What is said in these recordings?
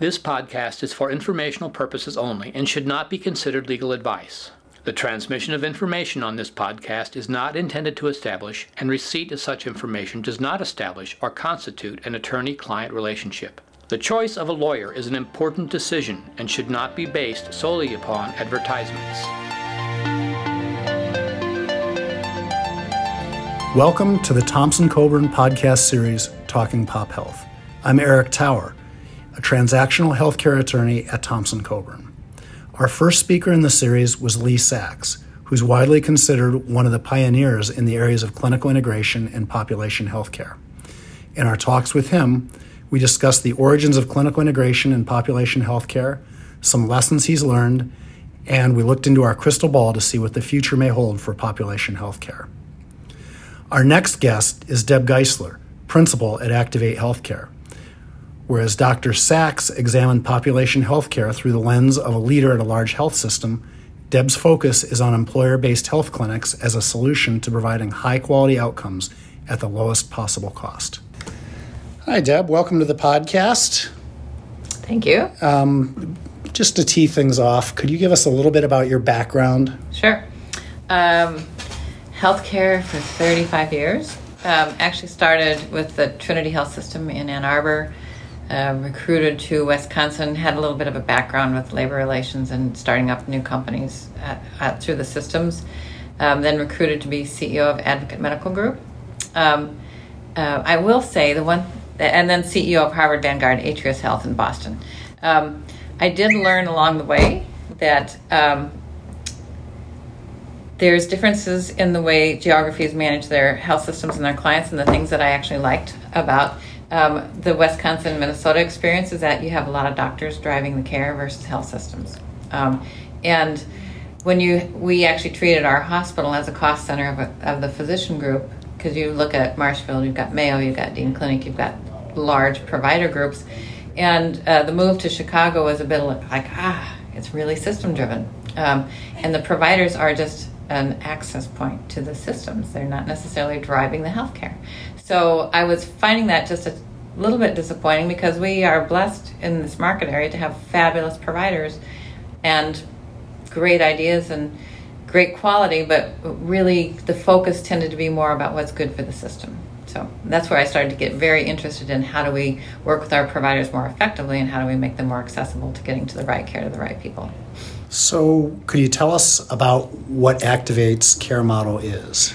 This podcast is for informational purposes only and should not be considered legal advice. The transmission of information on this podcast is not intended to establish, and receipt of such information does not establish or constitute an attorney client relationship. The choice of a lawyer is an important decision and should not be based solely upon advertisements. Welcome to the Thompson Coburn podcast series, Talking Pop Health. I'm Eric Tower, a transactional healthcare attorney at Thompson Coburn. Our first speaker in the series was Lee Sacks, who's widely considered one of the pioneers in the areas of clinical integration and population healthcare. In our talks with him, we discussed the origins of clinical integration and population healthcare, some lessons he's learned, and we looked into our crystal ball to see what the future may hold for population healthcare. Our next guest is Deb Geisler, principal at Activate Healthcare. Whereas Dr. Sacks examined population healthcare through the lens of a leader at a large health system, Deb's focus is on employer based health clinics as a solution to providing high quality outcomes at the lowest possible cost. Hi, Deb. Welcome to the podcast. Thank you. Um, just to tee things off, could you give us a little bit about your background? Sure. Um, healthcare for 35 years. Um, actually started with the Trinity Health System in Ann Arbor. Uh, recruited to Wisconsin, had a little bit of a background with labor relations and starting up new companies at, at, through the systems. Um, then recruited to be CEO of Advocate Medical Group. Um, uh, I will say the one, and then CEO of Harvard Vanguard Atrius Health in Boston. Um, I did learn along the way that um, there's differences in the way geographies manage their health systems and their clients, and the things that I actually liked about um, the Wisconsin Minnesota experience is that you have a lot of doctors driving the care versus health systems. Um, and when you we actually treated our hospital as a cost center of, a, of the physician group because you look at Marshfield, you've got Mayo, you've got Dean Clinic, you've got large provider groups, and uh, the move to Chicago was a bit like ah, it's really system driven, um, and the providers are just an access point to the systems. They're not necessarily driving the healthcare. So I was finding that just a little bit disappointing because we are blessed in this market area to have fabulous providers and great ideas and great quality, but really the focus tended to be more about what's good for the system. So that's where I started to get very interested in how do we work with our providers more effectively and how do we make them more accessible to getting to the right care to the right people. So, could you tell us about what Activate's care model is?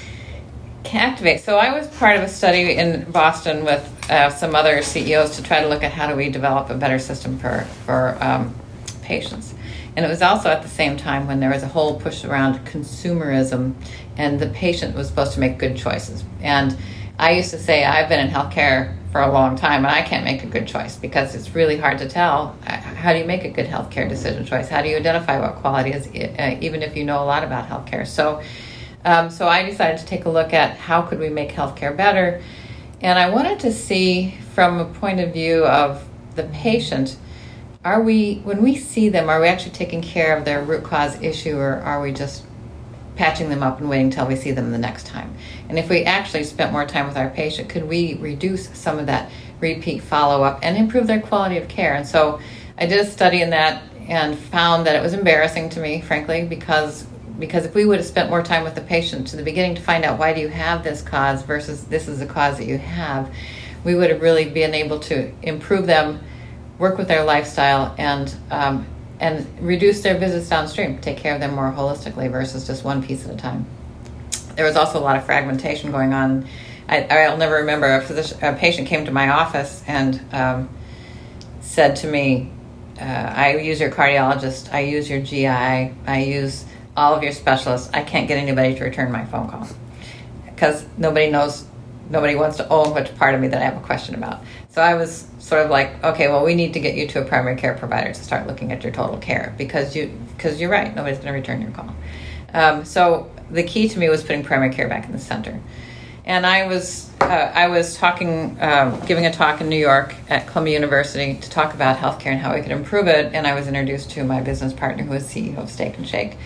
Activate. So, I was part of a study in Boston with uh, some other CEOs to try to look at how do we develop a better system for for um, patients. And it was also at the same time when there was a whole push around consumerism, and the patient was supposed to make good choices. And I used to say I've been in healthcare for a long time and I can't make a good choice because it's really hard to tell uh, how do you make a good healthcare decision choice? How do you identify what quality is, uh, even if you know a lot about healthcare? So, um, so I decided to take a look at how could we make healthcare better, and I wanted to see from a point of view of the patient. Are we, when we see them, are we actually taking care of their root cause issue, or are we just patching them up and waiting until we see them the next time. And if we actually spent more time with our patient, could we reduce some of that repeat follow up and improve their quality of care? And so I did a study in that and found that it was embarrassing to me, frankly, because because if we would have spent more time with the patient to the beginning to find out why do you have this cause versus this is the cause that you have, we would have really been able to improve them, work with their lifestyle, and um, and reduce their visits downstream, take care of them more holistically versus just one piece at a time. There was also a lot of fragmentation going on. I, will never remember a, physician, a patient came to my office and um, said to me, uh, I use your cardiologist, I use your GI, I use all of your specialists. I can't get anybody to return my phone call because nobody knows, nobody wants to own which part of me that I have a question about. So I was sort of like, okay, well, we need to get you to a primary care provider to start looking at your total care because you because you're right, nobody's going to return your call. Um, so the key to me was putting primary care back in the center. And I was uh, I was talking, um, giving a talk in New York at Columbia University to talk about healthcare and how we could improve it. And I was introduced to my business partner, who was CEO of Steak and Shake.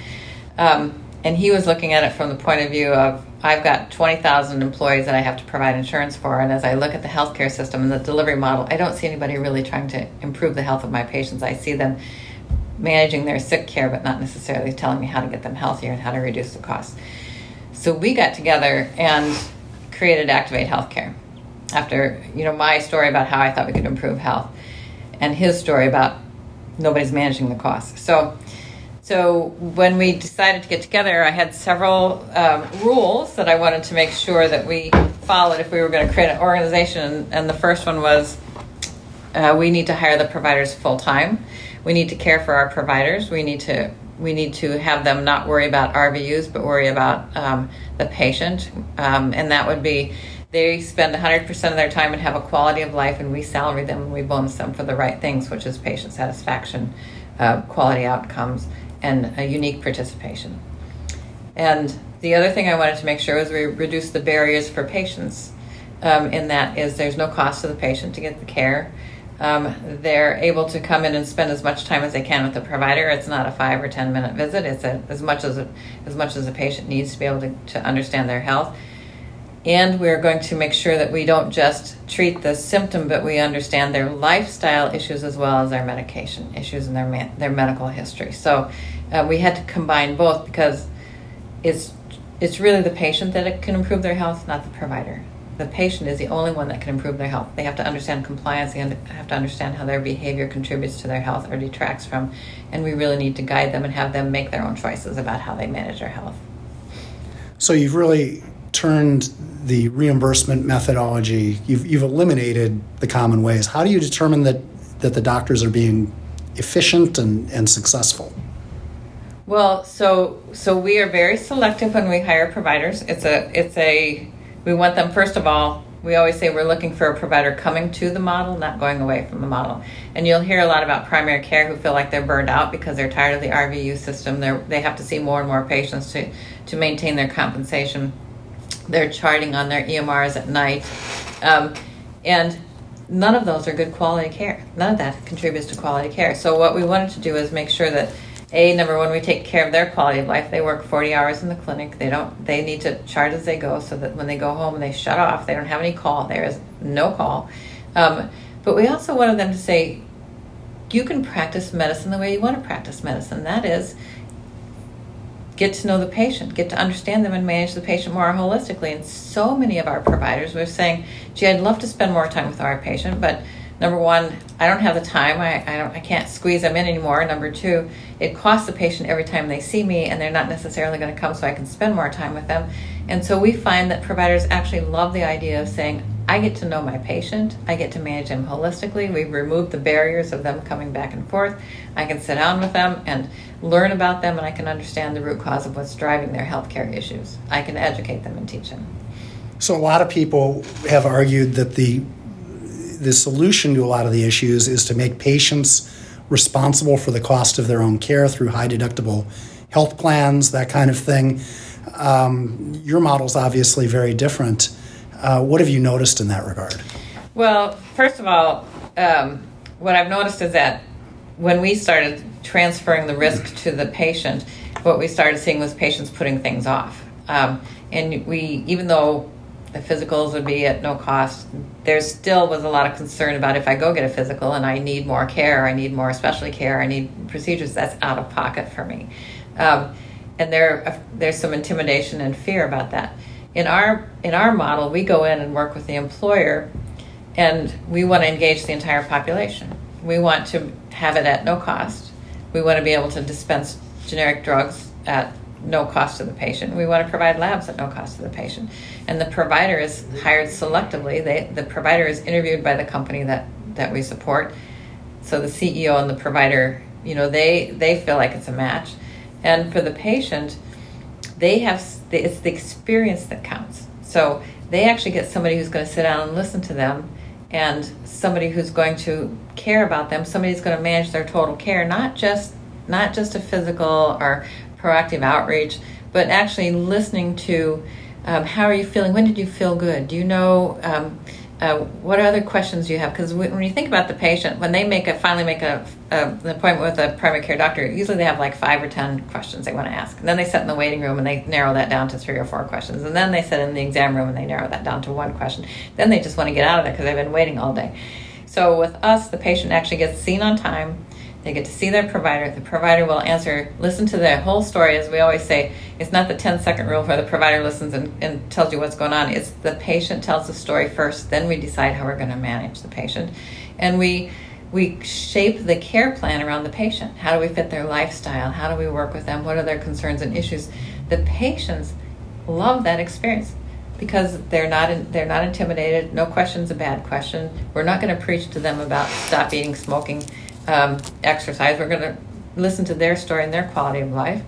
Um, and he was looking at it from the point of view of I've got 20,000 employees that I have to provide insurance for. And as I look at the healthcare system and the delivery model, I don't see anybody really trying to improve the health of my patients. I see them managing their sick care, but not necessarily telling me how to get them healthier and how to reduce the cost. So we got together and created Activate Healthcare after, you know, my story about how I thought we could improve health and his story about nobody's managing the cost. So so when we decided to get together, I had several um, rules that I wanted to make sure that we followed if we were going to create an organization. And the first one was uh, we need to hire the providers full time. We need to care for our providers. We need to we need to have them not worry about RVUs, but worry about um, the patient. Um, and that would be they spend 100% of their time and have a quality of life, and we salary them and we bonus them for the right things, which is patient satisfaction, uh, quality outcomes, and a unique participation. And the other thing I wanted to make sure was we reduce the barriers for patients. Um, in that is there's no cost to the patient to get the care. Um, they're able to come in and spend as much time as they can with the provider. It's not a five or ten minute visit. It's a, as much as a, as much as a patient needs to be able to, to understand their health. And we're going to make sure that we don't just treat the symptom, but we understand their lifestyle issues as well as their medication issues and their their medical history. So uh, we had to combine both because it's it's really the patient that can improve their health, not the provider. The patient is the only one that can improve their health. They have to understand compliance. They have to understand how their behavior contributes to their health or detracts from, and we really need to guide them and have them make their own choices about how they manage their health. So you've really turned the reimbursement methodology. You've you've eliminated the common ways. How do you determine that that the doctors are being efficient and, and successful? Well, so so we are very selective when we hire providers. It's a it's a we want them first of all. We always say we're looking for a provider coming to the model, not going away from the model. And you'll hear a lot about primary care who feel like they're burned out because they're tired of the RVU system. They they have to see more and more patients to to maintain their compensation. They're charting on their EMRs at night, um, and none of those are good quality care. None of that contributes to quality care. So what we wanted to do is make sure that a number one we take care of their quality of life. They work 40 hours in the clinic. They don't they need to chart as they go so that when they go home and they shut off they don't have any call. There is no call. Um, but we also wanted them to say you can practice medicine the way you want to practice medicine. That is get to know the patient get to understand them and manage the patient more holistically and so many of our providers were saying gee i'd love to spend more time with our patient but number one, I don't have the time. I, I, don't, I can't squeeze them in anymore. Number two, it costs the patient every time they see me, and they're not necessarily going to come so I can spend more time with them. And so we find that providers actually love the idea of saying, I get to know my patient, I get to manage them holistically. We've removed the barriers of them coming back and forth. I can sit down with them and learn about them, and I can understand the root cause of what's driving their healthcare issues. I can educate them and teach them. So, a lot of people have argued that the the solution to a lot of the issues is to make patients responsible for the cost of their own care through high deductible health plans, that kind of thing. Um, your model is obviously very different. Uh, what have you noticed in that regard? Well, first of all, um, what I've noticed is that when we started transferring the risk to the patient, what we started seeing was patients putting things off. Um, and we, even though the physicals would be at no cost. There still was a lot of concern about if I go get a physical and I need more care, I need more specialty care, I need procedures, that's out of pocket for me. Um, and there, there's some intimidation and fear about that. In our, in our model, we go in and work with the employer and we want to engage the entire population. We want to have it at no cost. We want to be able to dispense generic drugs at no cost to the patient. We want to provide labs at no cost to the patient. And the provider is hired selectively. They, the provider is interviewed by the company that, that we support. So the CEO and the provider, you know, they, they feel like it's a match. And for the patient, they have, it's the experience that counts. So they actually get somebody who's going to sit down and listen to them and somebody who's going to care about them, somebody who's going to manage their total care, not just not just a physical or proactive outreach, but actually listening to um, how are you feeling? When did you feel good? Do you know? Um, uh, what other questions do you have? Because when you think about the patient, when they make a finally make a, a, an appointment with a primary care doctor, usually they have like five or ten questions they want to ask. And then they sit in the waiting room and they narrow that down to three or four questions. And then they sit in the exam room and they narrow that down to one question. Then they just want to get out of there because they've been waiting all day. So with us, the patient actually gets seen on time they get to see their provider. The provider will answer, listen to the whole story. As we always say, it's not the 10 second rule where the provider listens and, and tells you what's going on. It's the patient tells the story first, then we decide how we're going to manage the patient. And we we shape the care plan around the patient. How do we fit their lifestyle? How do we work with them? What are their concerns and issues? The patients love that experience because they're not in, they're not intimidated. No question's a bad question. We're not going to preach to them about stop eating, smoking um, exercise. We're going to listen to their story and their quality of life.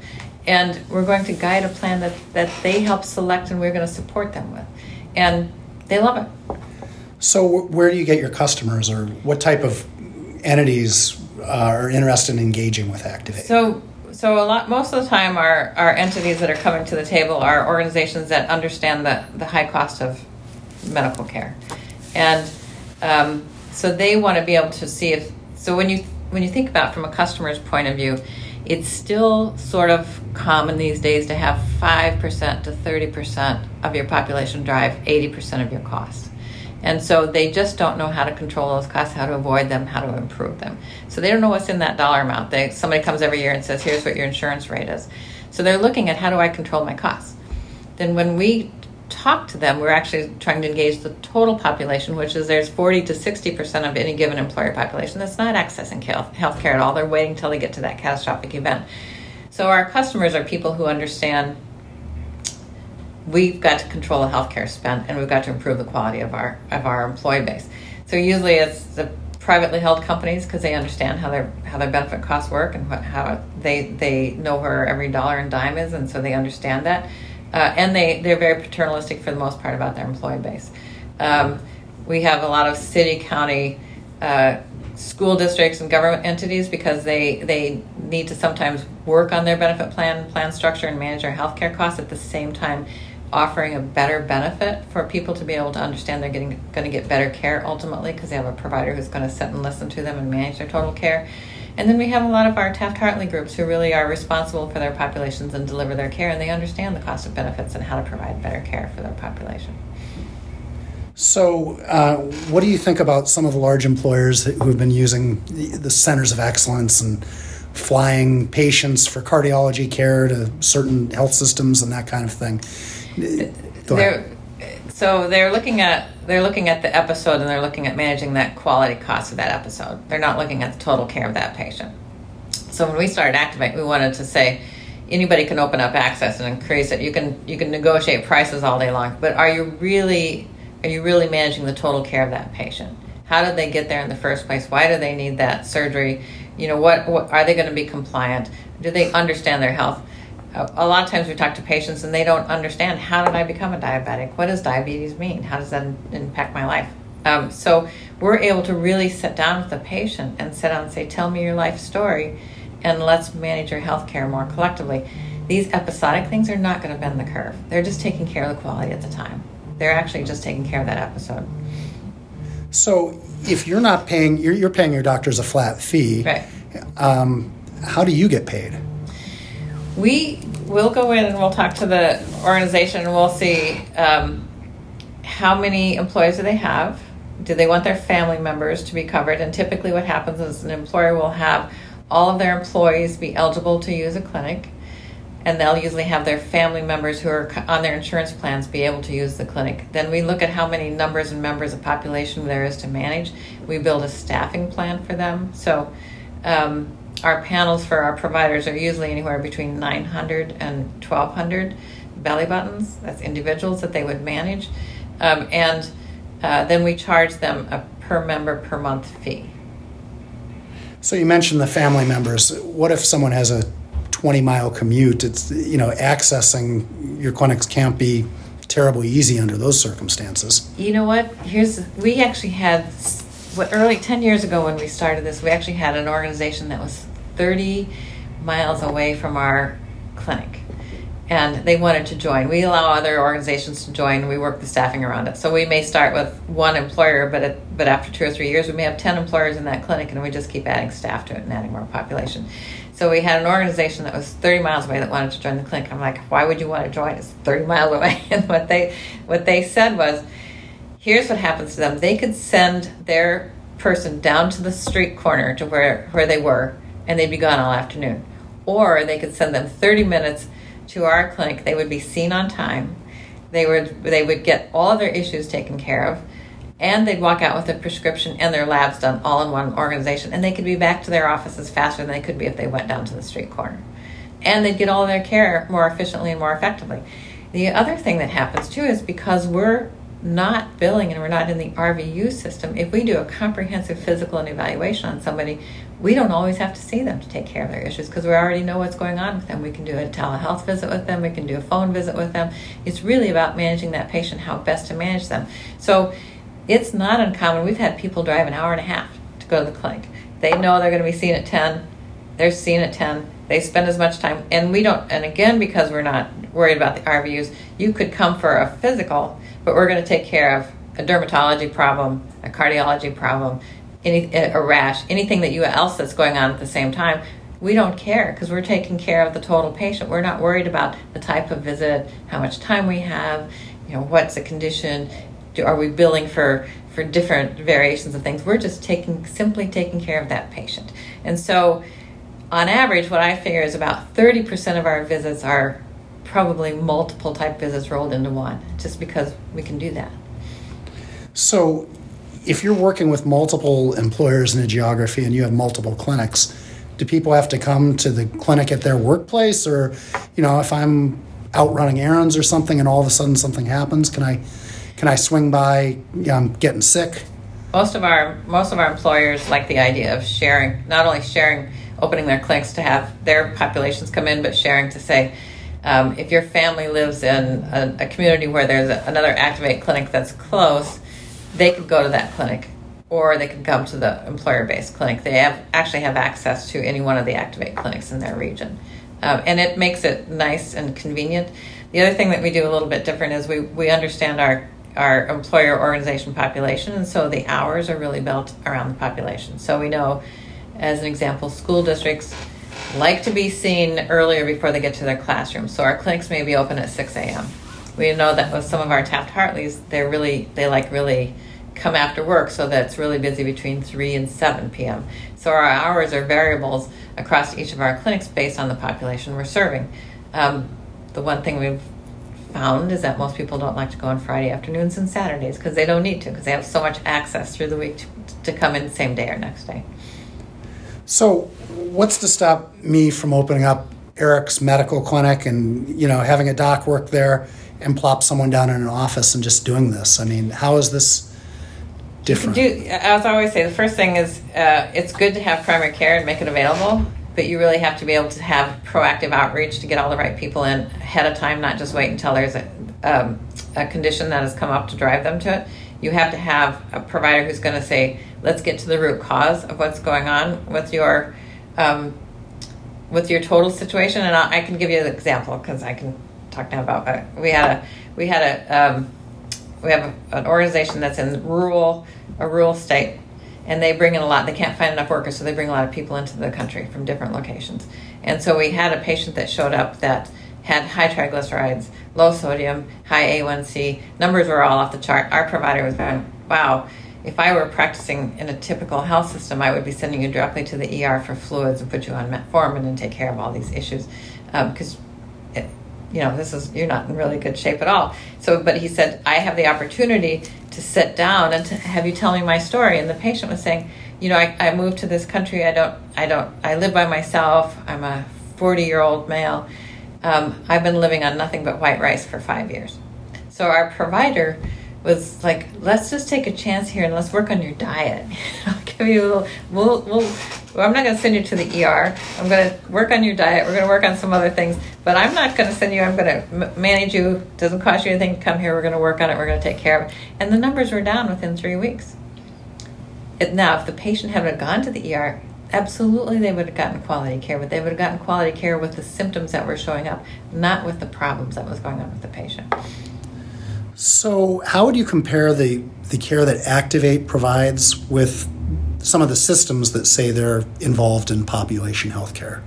And we're going to guide a plan that, that they help select and we're going to support them with. And they love it. So, where do you get your customers, or what type of entities uh, are interested in engaging with Activate? So, so a lot, most of the time, our, our entities that are coming to the table are organizations that understand the, the high cost of medical care, and um, so they want to be able to see if so when you when you think about from a customer's point of view, it's still sort of common these days to have 5% to 30% of your population drive 80% of your costs. And so they just don't know how to control those costs, how to avoid them, how to improve them. So they don't know what's in that dollar amount. They, somebody comes every year and says, here's what your insurance rate is. So they're looking at how do I control my costs. Then when we talk to them, we're actually trying to engage the total population, which is there's 40 to 60 percent of any given employer population that's not accessing health care at all. They're waiting until they get to that catastrophic event. So our customers are people who understand we've got to control the healthcare spend and we've got to improve the quality of our of our employee base. So usually it's the privately held companies because they understand how their how their benefit costs work and what, how they they know where every dollar and dime is, and so they understand that uh, and they they're very paternalistic for the most part about their employee base. Um, we have a lot of city, county, uh, school districts, and government entities because they they need to sometimes work on their benefit plan, plan structure, and manage their healthcare costs at the same time offering a better benefit for people to be able to understand they're getting going to get better care ultimately because they have a provider who's going to sit and listen to them and manage their total care and then we have a lot of our Taft Hartley groups who really are responsible for their populations and deliver their care, and they understand the cost of benefits and how to provide better care for their population. So, uh, what do you think about some of the large employers who have been using the centers of excellence and flying patients for cardiology care to certain health systems and that kind of thing? So they're looking at they're looking at the episode and they're looking at managing that quality cost of that episode. They're not looking at the total care of that patient. So when we started Activate, we wanted to say anybody can open up access and increase it. You can you can negotiate prices all day long, but are you really are you really managing the total care of that patient? How did they get there in the first place? Why do they need that surgery? You know, what, what are they going to be compliant? Do they understand their health? A lot of times we talk to patients and they don't understand how did I become a diabetic? What does diabetes mean? How does that impact my life? Um, so we're able to really sit down with the patient and sit down and say, "Tell me your life story, and let's manage your health care more collectively." These episodic things are not going to bend the curve. They're just taking care of the quality at the time. They're actually just taking care of that episode. So if you're not paying, you're, you're paying your doctors a flat fee. Right. Um, how do you get paid? We will go in and we'll talk to the organization and we'll see um, how many employees do they have do they want their family members to be covered and typically what happens is an employer will have all of their employees be eligible to use a clinic and they'll usually have their family members who are on their insurance plans be able to use the clinic. Then we look at how many numbers and members of population there is to manage. We build a staffing plan for them. So um, our panels for our providers are usually anywhere between 900 and 1200 belly buttons. That's individuals that they would manage. Um, and uh, then we charge them a per member per month fee. So you mentioned the family members. What if someone has a 20 mile commute? It's, you know, accessing your clinics can't be terribly easy under those circumstances. You know what? Here's, we actually had, what, early 10 years ago when we started this, we actually had an organization that was 30 miles away from our clinic. and they wanted to join. We allow other organizations to join. We work the staffing around it. So we may start with one employer, but it, but after two or three years, we may have ten employers in that clinic, and we just keep adding staff to it and adding more population. So we had an organization that was 30 miles away that wanted to join the clinic. I'm like, why would you want to join? It's 30 miles away. And what they what they said was, here's what happens to them. They could send their person down to the street corner to where where they were, and they'd be gone all afternoon, or they could send them 30 minutes to our clinic, they would be seen on time. They would they would get all their issues taken care of, and they'd walk out with a prescription and their labs done all in one organization, and they could be back to their offices faster than they could be if they went down to the street corner, and they'd get all their care more efficiently and more effectively. The other thing that happens too is because we're not billing and we're not in the RVU system, if we do a comprehensive physical and evaluation on somebody, we don't always have to see them to take care of their issues because we already know what's going on with them. We can do a telehealth visit with them, we can do a phone visit with them. It's really about managing that patient, how best to manage them. So it's not uncommon. We've had people drive an hour and a half to go to the clinic. They know they're going to be seen at 10, they're seen at 10. They spend as much time, and we don't, and again, because we're not worried about the RVUs, you could come for a physical, but we're going to take care of a dermatology problem, a cardiology problem, any a rash, anything that you else that's going on at the same time, we don't care because we're taking care of the total patient. We're not worried about the type of visit, how much time we have, you know, what's the condition, do, are we billing for for different variations of things. We're just taking simply taking care of that patient. And so on average what I figure is about 30% of our visits are probably multiple type visits rolled into one just because we can do that. So if you're working with multiple employers in a geography and you have multiple clinics, do people have to come to the clinic at their workplace or you know if i'm out running errands or something and all of a sudden something happens can i can i swing by you know, i'm getting sick most of our most of our employers like the idea of sharing not only sharing opening their clinics to have their populations come in but sharing to say um, if your family lives in a, a community where there's a, another activate clinic that's close they could go to that clinic or they could come to the employer-based clinic. They have actually have access to any one of the Activate clinics in their region, um, and it makes it nice and convenient. The other thing that we do a little bit different is we we understand our our employer organization population, and so the hours are really built around the population. So we know, as an example, school districts like to be seen earlier before they get to their classroom. So our clinics may be open at 6 a.m. We know that with some of our Taft Hartleys, they're really they like really come after work, so that's really busy between 3 and 7 p.m. So our hours are variables across each of our clinics based on the population we're serving. Um, the one thing we've found is that most people don't like to go on Friday afternoons and Saturdays because they don't need to because they have so much access through the week to, to come in same day or next day. So, what's to stop me from opening up Eric's medical clinic and you know having a doc work there and plop someone down in an office and just doing this? I mean, how is this different? Do, as I always say, the first thing is uh, it's good to have primary care and make it available, but you really have to be able to have proactive outreach to get all the right people in ahead of time, not just wait until there's a, um, a condition that has come up to drive them to it. You have to have a provider who's going to say, let's get to the root cause of what's going on with your. Um, with your total situation, and I, I can give you an example because I can talk now about. Uh, we had a we had a um, we have a, an organization that's in rural a rural state and they bring in a lot they can't find enough workers so they bring a lot of people into the country from different locations and so we had a patient that showed up that had high triglycerides low sodium high a1c numbers were all off the chart our provider was going wow if i were practicing in a typical health system i would be sending you directly to the er for fluids and put you on metformin and take care of all these issues because um, you know, this is, you're not in really good shape at all. So, but he said, I have the opportunity to sit down and to have you tell me my story. And the patient was saying, you know, I, I moved to this country. I don't, I don't, I live by myself. I'm a 40 year old male. Um, I've been living on nothing but white rice for five years. So our provider was like, let's just take a chance here and let's work on your diet. I'll give you a little, we'll, we'll, well, I'm not going to send you to the ER. I'm going to work on your diet. We're going to work on some other things, but I'm not going to send you. I'm going to m- manage you. Doesn't cost you anything to come here. We're going to work on it. We're going to take care of it. And the numbers were down within three weeks. It, now, if the patient hadn't gone to the ER, absolutely they would have gotten quality care, but they would have gotten quality care with the symptoms that were showing up, not with the problems that was going on with the patient. So, how would you compare the, the care that Activate provides with some of the systems that say they're involved in population health care?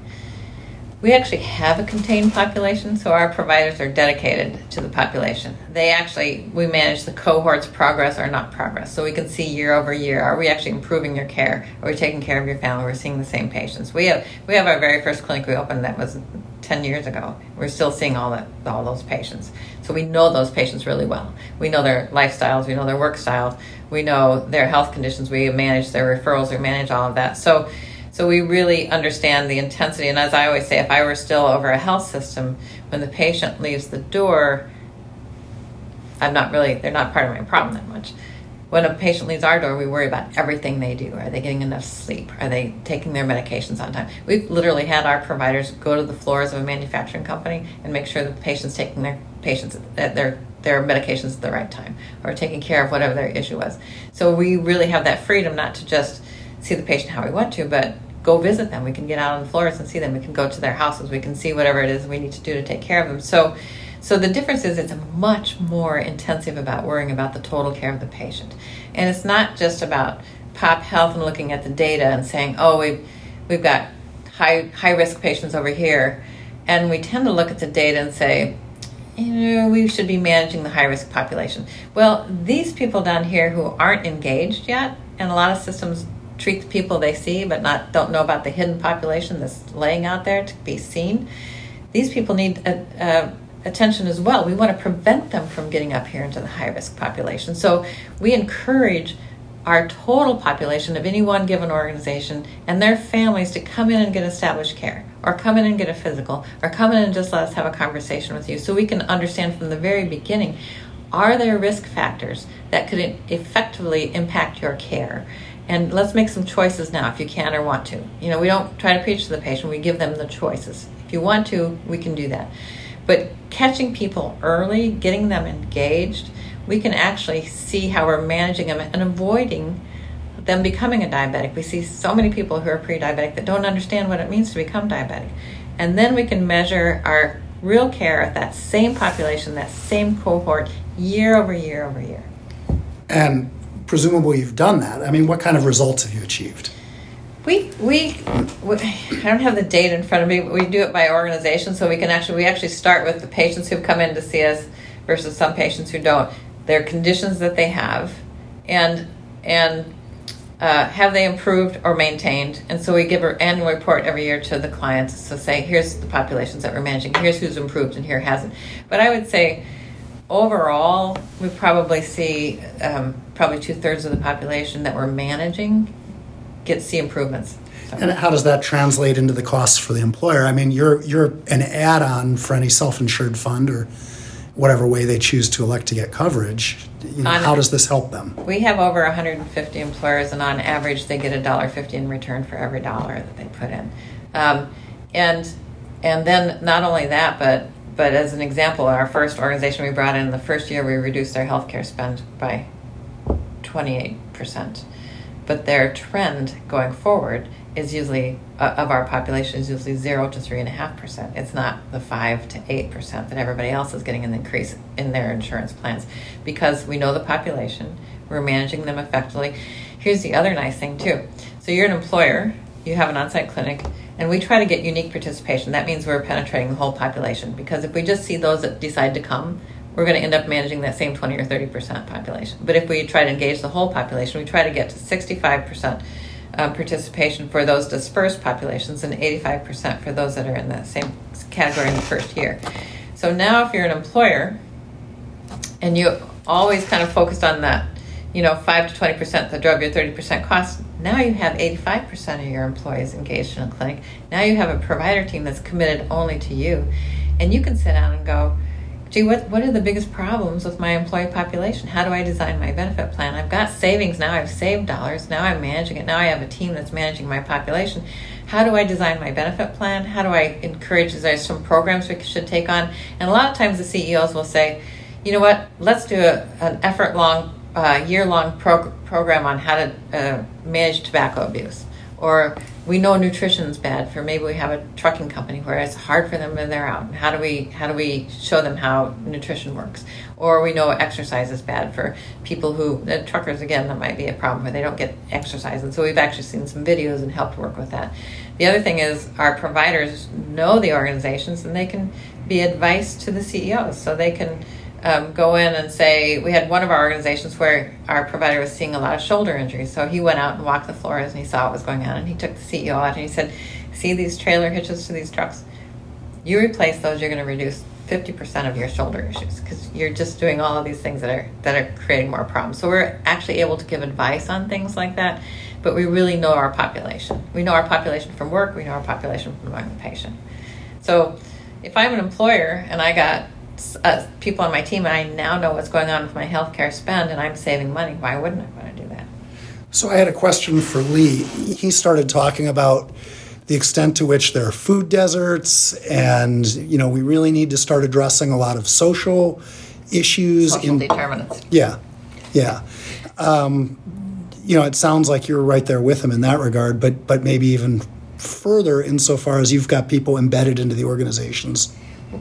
We actually have a contained population, so our providers are dedicated to the population. They actually, we manage the cohort's progress or not progress. So we can see year over year, are we actually improving your care? Are we taking care of your family? We're seeing the same patients. We have, we have our very first clinic we opened that was 10 years ago. We're still seeing all that, all those patients. So we know those patients really well. We know their lifestyles, we know their work styles, we know their health conditions, we manage their referrals, we manage all of that. So so we really understand the intensity. And as I always say, if I were still over a health system, when the patient leaves the door, I'm not really, they're not part of my problem that much. When a patient leaves our door, we worry about everything they do. Are they getting enough sleep? Are they taking their medications on time? We've literally had our providers go to the floors of a manufacturing company and make sure that the patient's taking their patients their their medications at the right time or taking care of whatever their issue was. So we really have that freedom not to just see the patient how we want to, but go visit them. We can get out on the floors and see them. We can go to their houses. We can see whatever it is we need to do to take care of them. So, so the difference is it's much more intensive about worrying about the total care of the patient, and it's not just about pop health and looking at the data and saying, oh, we've we've got high high risk patients over here, and we tend to look at the data and say. You know, we should be managing the high risk population. Well, these people down here who aren't engaged yet, and a lot of systems treat the people they see but not don't know about the hidden population that's laying out there to be seen. These people need a, a attention as well. We want to prevent them from getting up here into the high risk population. So we encourage our total population of any one given organization and their families to come in and get established care or come in and get a physical or come in and just let us have a conversation with you so we can understand from the very beginning are there risk factors that could effectively impact your care and let's make some choices now if you can or want to. You know, we don't try to preach to the patient, we give them the choices. If you want to, we can do that. But catching people early, getting them engaged, we can actually see how we're managing them and avoiding them becoming a diabetic. We see so many people who are pre diabetic that don't understand what it means to become diabetic. And then we can measure our real care at that same population, that same cohort, year over year over year. And presumably you've done that. I mean, what kind of results have you achieved? We, we, we, I don't have the data in front of me, but we do it by organization, so we can actually we actually start with the patients who've come in to see us versus some patients who don't. Their conditions that they have, and and uh, have they improved or maintained? And so we give an annual report every year to the clients to say, here's the populations that we're managing, here's who's improved, and here hasn't. But I would say overall, we probably see um, probably two thirds of the population that we're managing get see improvements. So. And how does that translate into the costs for the employer? I mean, you're you're an add-on for any self-insured fund or whatever way they choose to elect to get coverage. You know, on, how does this help them? We have over 150 employers, and on average, they get a dollar fifty in return for every dollar that they put in. Um, and and then not only that, but but as an example, our first organization we brought in the first year, we reduced their healthcare spend by 28%. But their trend going forward is usually, uh, of our population, is usually 0 to 3.5%. It's not the 5 to 8% that everybody else is getting an increase in their insurance plans because we know the population, we're managing them effectively. Here's the other nice thing, too. So you're an employer, you have an on site clinic and we try to get unique participation. That means we're penetrating the whole population because if we just see those that decide to come, we're going to end up managing that same 20 or 30% population. But if we try to engage the whole population, we try to get to 65% um, participation for those dispersed populations and 85% for those that are in the same category in the first year. So now, if you're an employer and you always kind of focused on that you know, 5 to 20% the drug, your 30% cost. Now you have 85% of your employees engaged in a clinic. Now you have a provider team that's committed only to you. And you can sit down and go, gee, what, what are the biggest problems with my employee population? How do I design my benefit plan? I've got savings now, I've saved dollars, now I'm managing it, now I have a team that's managing my population. How do I design my benefit plan? How do I encourage, is there some programs we should take on? And a lot of times the CEOs will say, you know what, let's do a, an effort long uh, year long prog- program on how to uh, manage tobacco abuse or we know nutrition's bad for maybe we have a trucking company where it's hard for them when they're out. How do we how do we show them how nutrition works? Or we know exercise is bad for people who uh, truckers again that might be a problem where they don't get exercise. And so we've actually seen some videos and helped work with that. The other thing is our providers know the organizations and they can be advice to the CEOs so they can um, go in and say we had one of our organizations where our provider was seeing a lot of shoulder injuries. So he went out and walked the floors and he saw what was going on and he took the ceo out and he said see these trailer hitches to these trucks? You replace those you're going to reduce 50% of your shoulder issues because you're just doing all of these things that are that are creating more problems. So we're actually able to give advice on things like that but we really know our population. We know our population from work we know our population from among the patient. So if i'm an employer and i got uh, people on my team, and I now know what's going on with my healthcare spend, and I'm saving money. Why wouldn't I want to do that? So I had a question for Lee. He started talking about the extent to which there are food deserts, and you know we really need to start addressing a lot of social issues. Social in, determinants. Yeah, yeah. Um, you know, it sounds like you're right there with him in that regard, but but maybe even further insofar as you've got people embedded into the organizations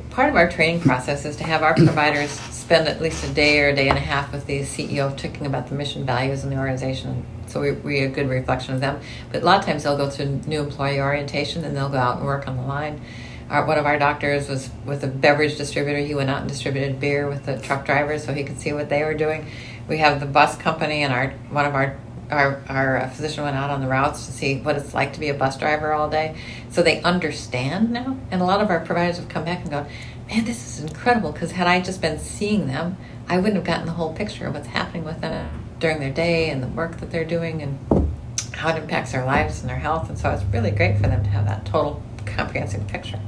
part of our training process is to have our providers spend at least a day or a day and a half with the CEO talking about the mission values in the organization. So we, we a good reflection of them. But a lot of times they'll go through new employee orientation and they'll go out and work on the line. Our, one of our doctors was with a beverage distributor. He went out and distributed beer with the truck drivers so he could see what they were doing. We have the bus company and our one of our our, our uh, physician went out on the routes to see what it's like to be a bus driver all day. So they understand now. And a lot of our providers have come back and gone, man, this is incredible because had I just been seeing them, I wouldn't have gotten the whole picture of what's happening with them during their day and the work that they're doing and how it impacts their lives and their health. And so it's really great for them to have that total comprehensive picture.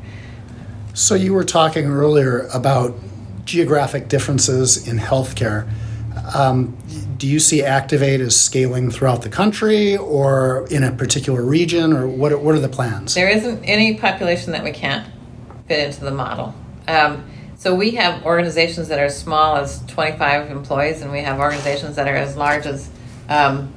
So you were talking earlier about geographic differences in healthcare. Um, do you see Activate as scaling throughout the country or in a particular region, or what are, what are the plans? There isn't any population that we can't fit into the model. Um, so we have organizations that are as small as 25 employees, and we have organizations that are as large as, um,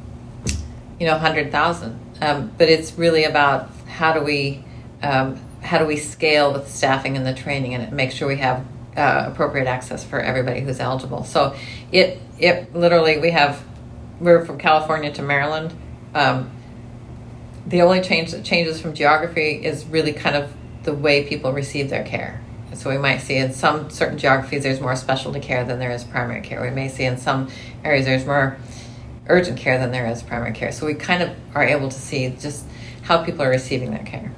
you know, 100,000. Um, but it's really about how do we um, how do we scale with staffing and the training, and make sure we have uh, appropriate access for everybody who's eligible. So it it literally we have we're from California to Maryland. Um, the only change that changes from geography is really kind of the way people receive their care. So we might see in some certain geographies there's more specialty care than there is primary care. We may see in some areas there's more urgent care than there is primary care. So we kind of are able to see just how people are receiving their care.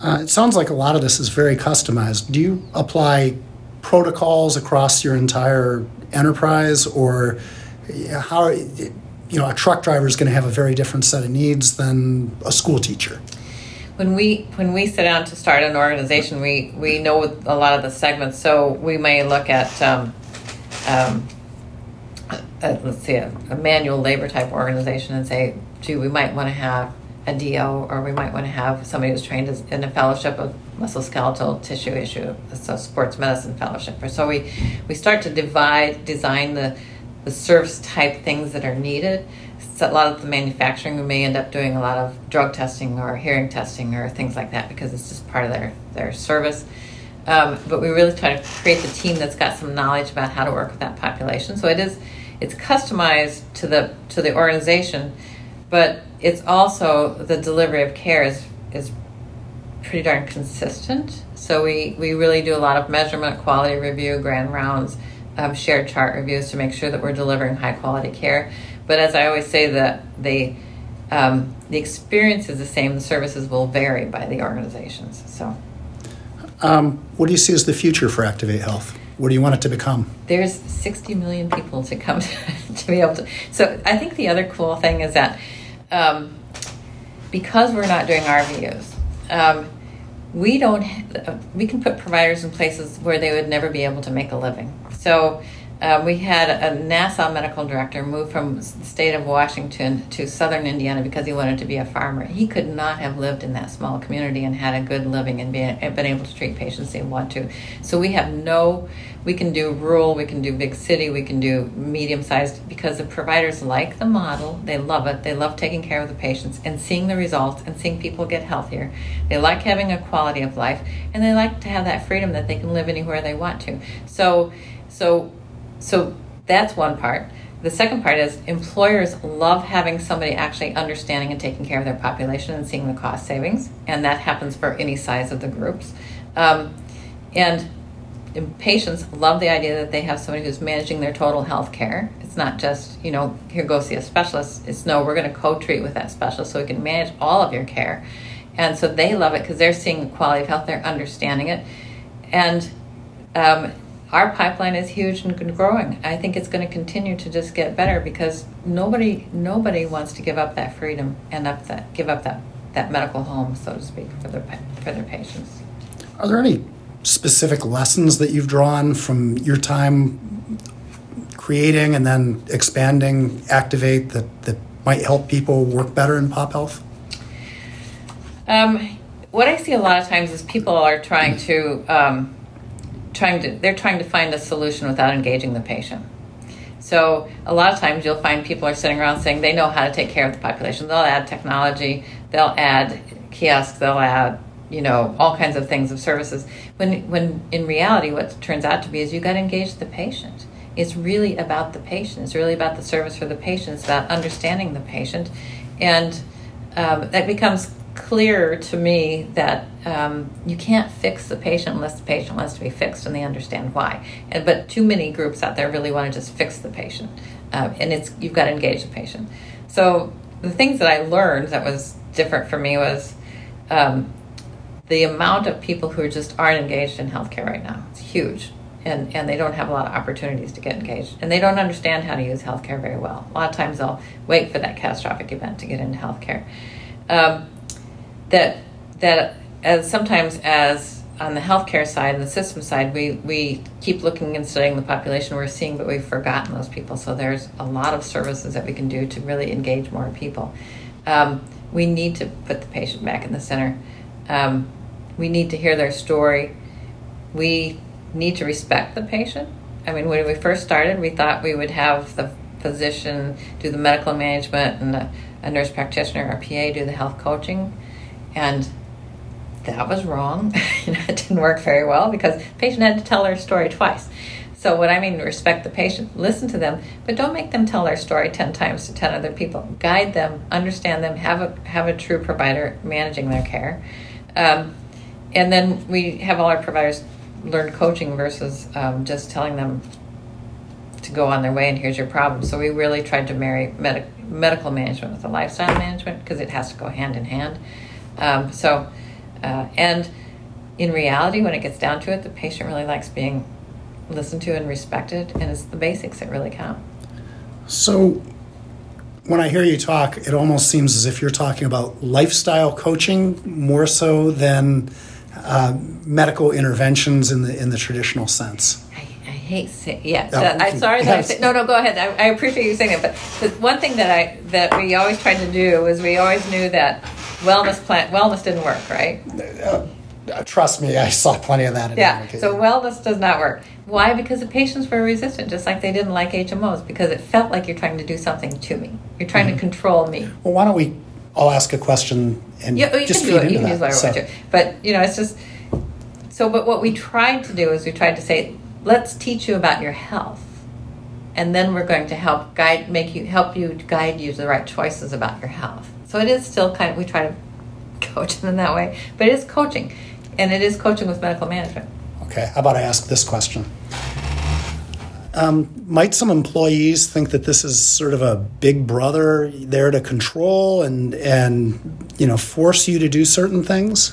Uh, it sounds like a lot of this is very customized. Do you apply protocols across your entire enterprise, or how you know a truck driver is going to have a very different set of needs than a school teacher? When we when we sit down to start an organization, we we know a lot of the segments, so we may look at. Um, um, let's see, a, a manual labor type organization and say, gee, we might want to have a DO, or we might want to have somebody who's trained as, in a fellowship of musculoskeletal tissue issue, so sports medicine fellowship. So we we start to divide, design the the service type things that are needed. So a lot of the manufacturing we may end up doing a lot of drug testing or hearing testing or things like that because it's just part of their their service. Um, but we really try to create the team that's got some knowledge about how to work with that population. So it is it's customized to the to the organization, but it's also the delivery of care is is pretty darn consistent. So we we really do a lot of measurement, quality review, grand rounds, um, shared chart reviews to make sure that we're delivering high quality care. But as I always say, that the um, the experience is the same. The services will vary by the organizations. So, um, what do you see as the future for Activate Health? What do you want it to become? There's 60 million people to come to, to be able to. So I think the other cool thing is that um, because we're not doing RVUs, um, we don't. we can put providers in places where they would never be able to make a living. So uh, we had a Nassau medical director move from the state of Washington to southern Indiana because he wanted to be a farmer. He could not have lived in that small community and had a good living and been, been able to treat patients they want to. So we have no, we can do rural, we can do big city, we can do medium sized because the providers like the model. They love it. They love taking care of the patients and seeing the results and seeing people get healthier. They like having a quality of life and they like to have that freedom that they can live anywhere they want to. So, so so that's one part. The second part is employers love having somebody actually understanding and taking care of their population and seeing the cost savings, and that happens for any size of the groups. Um, and patients love the idea that they have somebody who's managing their total health care. It's not just, you know, here go see a specialist. It's no, we're going to co treat with that specialist so we can manage all of your care. And so they love it because they're seeing the quality of health, they're understanding it. And um, our pipeline is huge and growing. I think it's going to continue to just get better because nobody nobody wants to give up that freedom and up that give up that that medical home, so to speak, for their for their patients. Are there any specific lessons that you've drawn from your time creating and then expanding Activate that that might help people work better in pop health? Um, what I see a lot of times is people are trying to um, trying to they're trying to find a solution without engaging the patient. So a lot of times you'll find people are sitting around saying they know how to take care of the population. They'll add technology, they'll add kiosks, they'll add you know all kinds of things of services. When when in reality, what turns out to be is you got to engage the patient. It's really about the patient. It's really about the service for the patient. It's about understanding the patient, and um, that becomes clear to me that um, you can't fix the patient unless the patient wants to be fixed and they understand why. And but too many groups out there really want to just fix the patient, uh, and it's you've got to engage the patient. So the things that I learned that was different for me was um, the amount of people who just aren't engaged in healthcare right now. It's huge. And, and they don't have a lot of opportunities to get engaged. And they don't understand how to use healthcare very well. A lot of times they'll wait for that catastrophic event to get into healthcare. Um, that that as sometimes as on the healthcare side and the system side, we, we keep looking and studying the population we're seeing, but we've forgotten those people. So there's a lot of services that we can do to really engage more people. Um, we need to put the patient back in the center. Um, we need to hear their story. We need to respect the patient. I mean, when we first started, we thought we would have the physician do the medical management and a, a nurse practitioner or PA do the health coaching and that was wrong. it didn't work very well because the patient had to tell their story twice. So what I mean, respect the patient, listen to them, but don't make them tell their story ten times to ten other people. Guide them, understand them, have a have a true provider managing their care, um, and then we have all our providers learn coaching versus um, just telling them to go on their way and here's your problem. So we really tried to marry med- medical management with the lifestyle management because it has to go hand in hand. Um, so, uh, and in reality, when it gets down to it, the patient really likes being listened to and respected, and it's the basics that really count. So, when I hear you talk, it almost seems as if you're talking about lifestyle coaching more so than uh, medical interventions in the in the traditional sense. I, I hate saying yeah. Oh, I'm sorry that I say, no no go ahead. I, I appreciate you saying it, but one thing that I that we always tried to do was we always knew that wellness plan wellness didn't work, right? Uh, trust me, I saw plenty of that. yeah, so wellness does not work. Why? Because the patients were resistant, just like they didn't like HMOs, because it felt like you're trying to do something to me. You're trying mm-hmm. to control me. Well, why don't we? I'll ask a question and you, oh, you just feed into you that. Can so. But you know, it's just so. But what we tried to do is we tried to say, let's teach you about your health and then we're going to help guide make you help you guide you to the right choices about your health so it is still kind of, we try to coach them in that way, but it is coaching. And it is coaching with medical management. Okay, how about I ask this question? Um, might some employees think that this is sort of a big brother there to control and and you know force you to do certain things?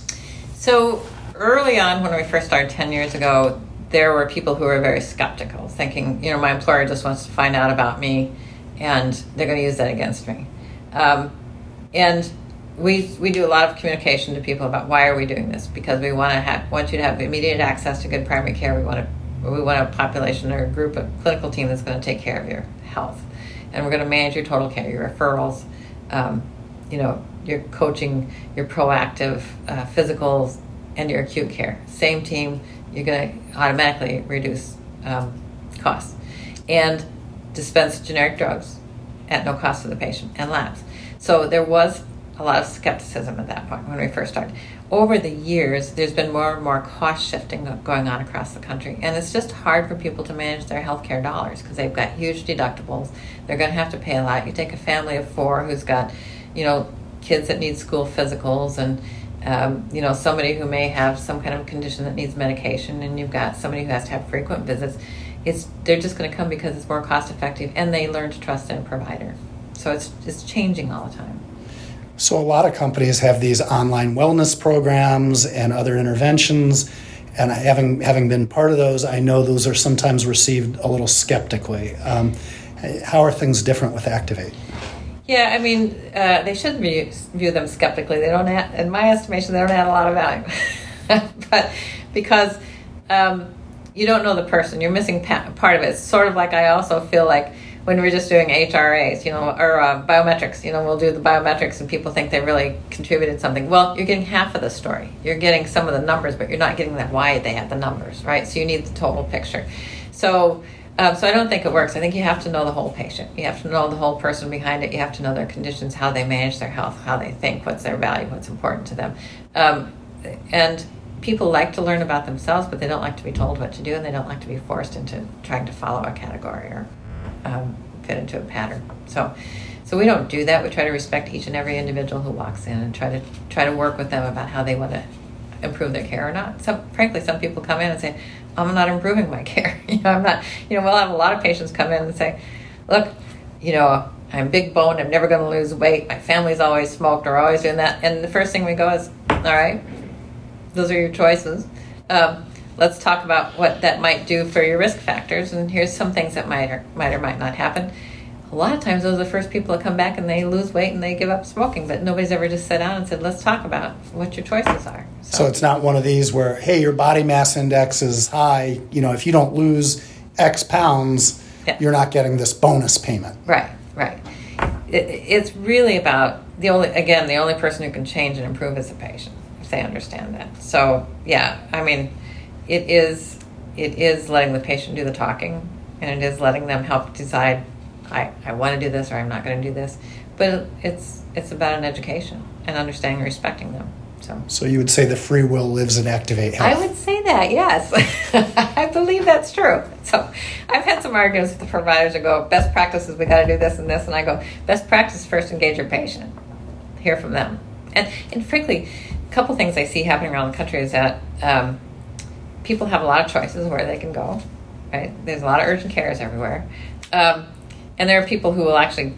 So early on, when we first started ten years ago, there were people who were very skeptical, thinking, you know, my employer just wants to find out about me, and they're going to use that against me. Um, and we we do a lot of communication to people about why are we doing this because we want to have want you to have immediate access to good primary care. We want to we want a population or a group of clinical team that's going to take care of your health, and we're going to manage your total care, your referrals, um, you know, your coaching, your proactive uh, physicals, and your acute care. Same team, you're going to automatically reduce um, costs and dispense generic drugs at no cost to the patient and labs. So there was a lot of skepticism at that point when we first started. Over the years, there's been more and more cost shifting going on across the country, and it's just hard for people to manage their healthcare dollars because they've got huge deductibles. They're going to have to pay a lot. You take a family of four who's got, you know, kids that need school physicals and um, you know somebody who may have some kind of condition that needs medication and you've got somebody who has to have frequent visits it's they're just going to come because it's more cost effective and they learn to trust a provider so it's it's changing all the time so a lot of companies have these online wellness programs and other interventions and having having been part of those i know those are sometimes received a little skeptically um, how are things different with activate yeah, I mean, uh, they should view, view them skeptically. They don't, add, in my estimation, they don't add a lot of value. but because um, you don't know the person, you're missing pa- part of it. It's sort of like I also feel like when we're just doing HRAs, you know, or uh, biometrics, you know, we'll do the biometrics and people think they really contributed something. Well, you're getting half of the story. You're getting some of the numbers, but you're not getting that why they have the numbers, right? So you need the total picture. So um, so I don't think it works. I think you have to know the whole patient. You have to know the whole person behind it. You have to know their conditions, how they manage their health, how they think, what's their value, what's important to them. Um, and people like to learn about themselves, but they don't like to be told what to do, and they don't like to be forced into trying to follow a category or um, fit into a pattern. So, so we don't do that. We try to respect each and every individual who walks in and try to try to work with them about how they want to improve their care or not. So, frankly, some people come in and say, I'm not improving my care. you know, I'm not, you know, we'll have a lot of patients come in and say, look, you know, I'm big boned, I'm never going to lose weight, my family's always smoked or always doing that. And the first thing we go is, all right, those are your choices. Um, let's talk about what that might do for your risk factors. And here's some things that might or might or might not happen. A lot of times those are the first people that come back and they lose weight and they give up smoking but nobody's ever just sat down and said let's talk about what your choices are. So, so it's not one of these where hey your body mass index is high. You know if you don't lose x pounds yeah. you're not getting this bonus payment. Right right. It, it's really about the only again the only person who can change and improve is the patient if they understand that. So yeah i mean it is it is letting the patient do the talking and it is letting them help decide I, I want to do this or I'm not going to do this. But it's it's about an education and understanding and respecting them. So. so you would say the free will lives in Activate Health? I would say that, yes. I believe that's true. So I've had some arguments with the providers that go, best practices, we got to do this and this. And I go, best practice first engage your patient, hear from them. And, and frankly, a couple things I see happening around the country is that um, people have a lot of choices where they can go, right? There's a lot of urgent cares everywhere. Um, and there are people who will actually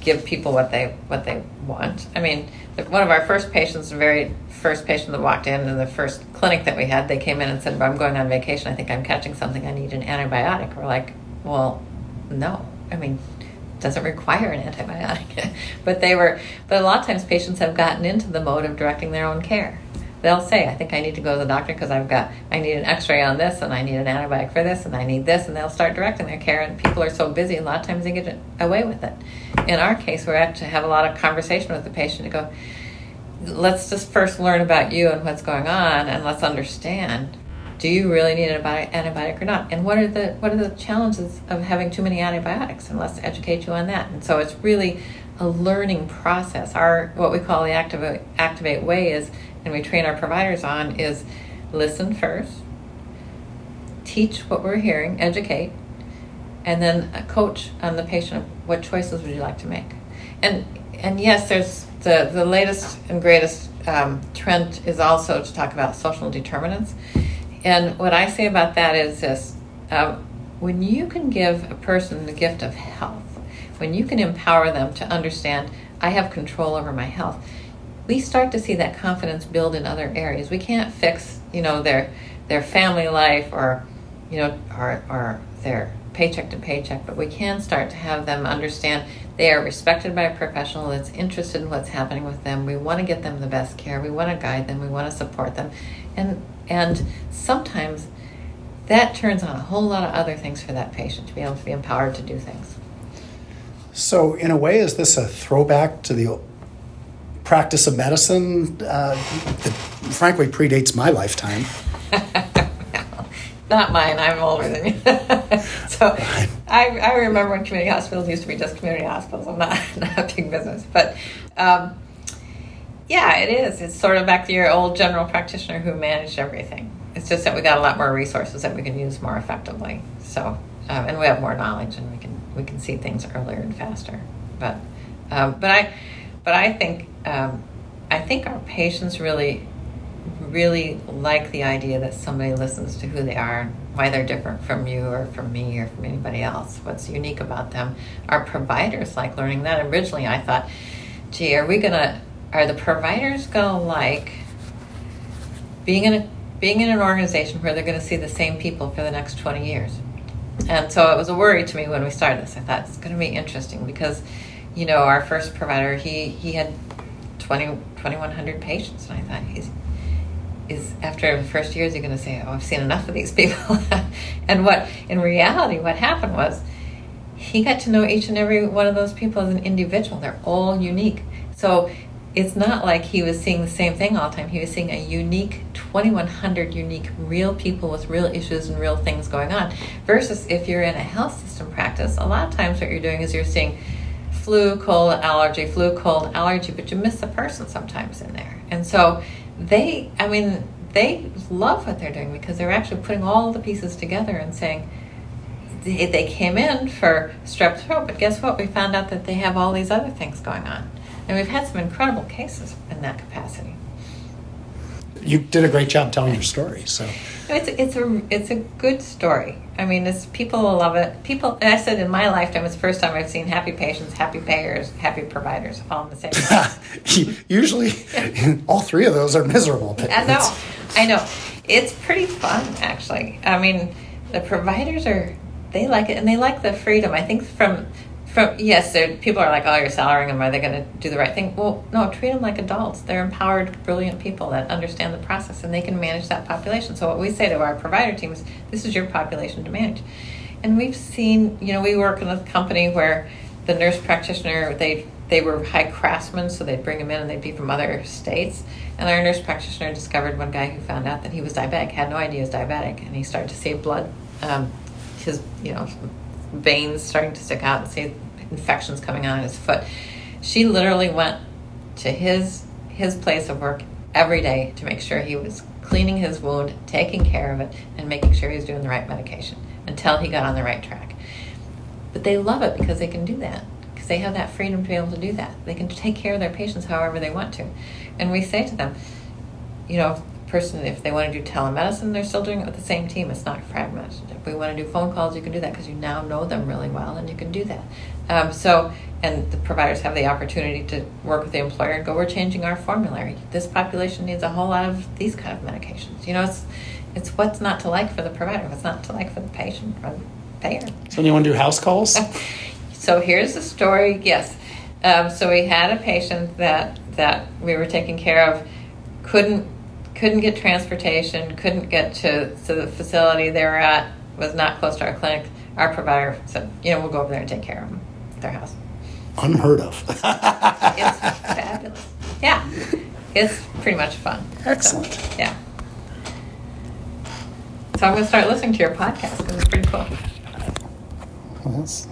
give people what they what they want. I mean, one of our first patients, the very first patient that walked in in the first clinic that we had, they came in and said, "I'm going on vacation. I think I'm catching something. I need an antibiotic." We're like, "Well, no. I mean, it doesn't require an antibiotic." but they were. But a lot of times, patients have gotten into the mode of directing their own care they'll say, I think I need to go to the doctor because I've got, I need an x ray on this and I need an antibiotic for this and I need this. And they'll start directing their care. And people are so busy, a lot of times they get away with it. In our case, we're have to have a lot of conversation with the patient to go, let's just first learn about you and what's going on and let's understand do you really need an antibiotic or not and what are the what are the challenges of having too many antibiotics and let's educate you on that and so it's really a learning process our what we call the activate activate way is and we train our providers on is listen first, teach what we're hearing, educate, and then coach on the patient what choices would you like to make. And and yes, there's the the latest and greatest um, trend is also to talk about social determinants. And what I say about that is this: um, when you can give a person the gift of health, when you can empower them to understand, I have control over my health we start to see that confidence build in other areas. We can't fix, you know, their their family life or, you know, or, or their paycheck to paycheck, but we can start to have them understand they are respected by a professional that's interested in what's happening with them. We want to get them the best care. We want to guide them. We want to support them, and and sometimes that turns on a whole lot of other things for that patient to be able to be empowered to do things. So, in a way, is this a throwback to the practice of medicine uh, that frankly predates my lifetime? Not mine. I'm older than you. so I, I remember when community hospitals used to be just community hospitals and not, not big business. But um, yeah, it is. It's sort of back to your old general practitioner who managed everything. It's just that we got a lot more resources that we can use more effectively. So um, and we have more knowledge and we can we can see things earlier and faster. But um, but I but I think um, I think our patients really really like the idea that somebody listens to who they are, why they're different from you or from me or from anybody else, what's unique about them. Our providers like learning that. Originally, I thought, gee, are we gonna, are the providers gonna like being in a being in an organization where they're going to see the same people for the next 20 years? And so it was a worry to me when we started this. I thought it's going to be interesting because, you know, our first provider, he, he had 20, 2,100 patients. And I thought, he's, is after the first year, is he going to say, oh, I've seen enough of these people? and what, in reality, what happened was he got to know each and every one of those people as an individual. They're all unique. So it's not like he was seeing the same thing all the time. He was seeing a unique, 2,100 unique, real people with real issues and real things going on. Versus if you're in a health system practice, a lot of times what you're doing is you're seeing flu, cold, allergy, flu, cold, allergy, but you miss a person sometimes in there. And so they, I mean, they love what they're doing because they're actually putting all the pieces together and saying, they came in for strep throat, but guess what? We found out that they have all these other things going on. And we've had some incredible cases in that capacity. You did a great job telling your story. So it's a, it's a it's a good story. I mean, it's people will love it. People, I said in my lifetime, it's the first time I've seen happy patients, happy payers, happy providers all in the same. Usually, all three of those are miserable. I know, I know. It's pretty fun, actually. I mean, the providers are they like it, and they like the freedom. I think from from yes, people are like, oh, you're salarying them. Are they going to do the right thing? Well, no, treat them like adults. They're empowered, brilliant people that understand the process and they can manage that population. So what we say to our provider teams, this is your population to manage. And we've seen, you know, we work in a company where the nurse practitioner they they were high craftsmen, so they'd bring them in and they'd be from other states. And our nurse practitioner discovered one guy who found out that he was diabetic, had no idea he was diabetic, and he started to see blood, um, his you know veins starting to stick out and see infections coming on his foot. She literally went to his his place of work every day to make sure he was cleaning his wound, taking care of it, and making sure he was doing the right medication until he got on the right track. But they love it because they can do that. Because they have that freedom to be able to do that. They can take care of their patients however they want to. And we say to them, you know, person, if they want to do telemedicine, they're still doing it with the same team. It's not fragmented. If we want to do phone calls, you can do that because you now know them really well and you can do that. Um, so, and the providers have the opportunity to work with the employer and go, we're changing our formulary. This population needs a whole lot of these kind of medications. You know, it's it's what's not to like for the provider, what's not to like for the patient or the payer. So, anyone do house calls? so here's the story. Yes. Um, so we had a patient that that we were taking care of, couldn't couldn't get transportation, couldn't get to, to the facility they were at, was not close to our clinic. Our provider said, you know, we'll go over there and take care of them at their house. Unheard of. it's fabulous. Yeah. It's pretty much fun. Excellent. So, yeah. So I'm going to start listening to your podcast because it's pretty cool. Well, that's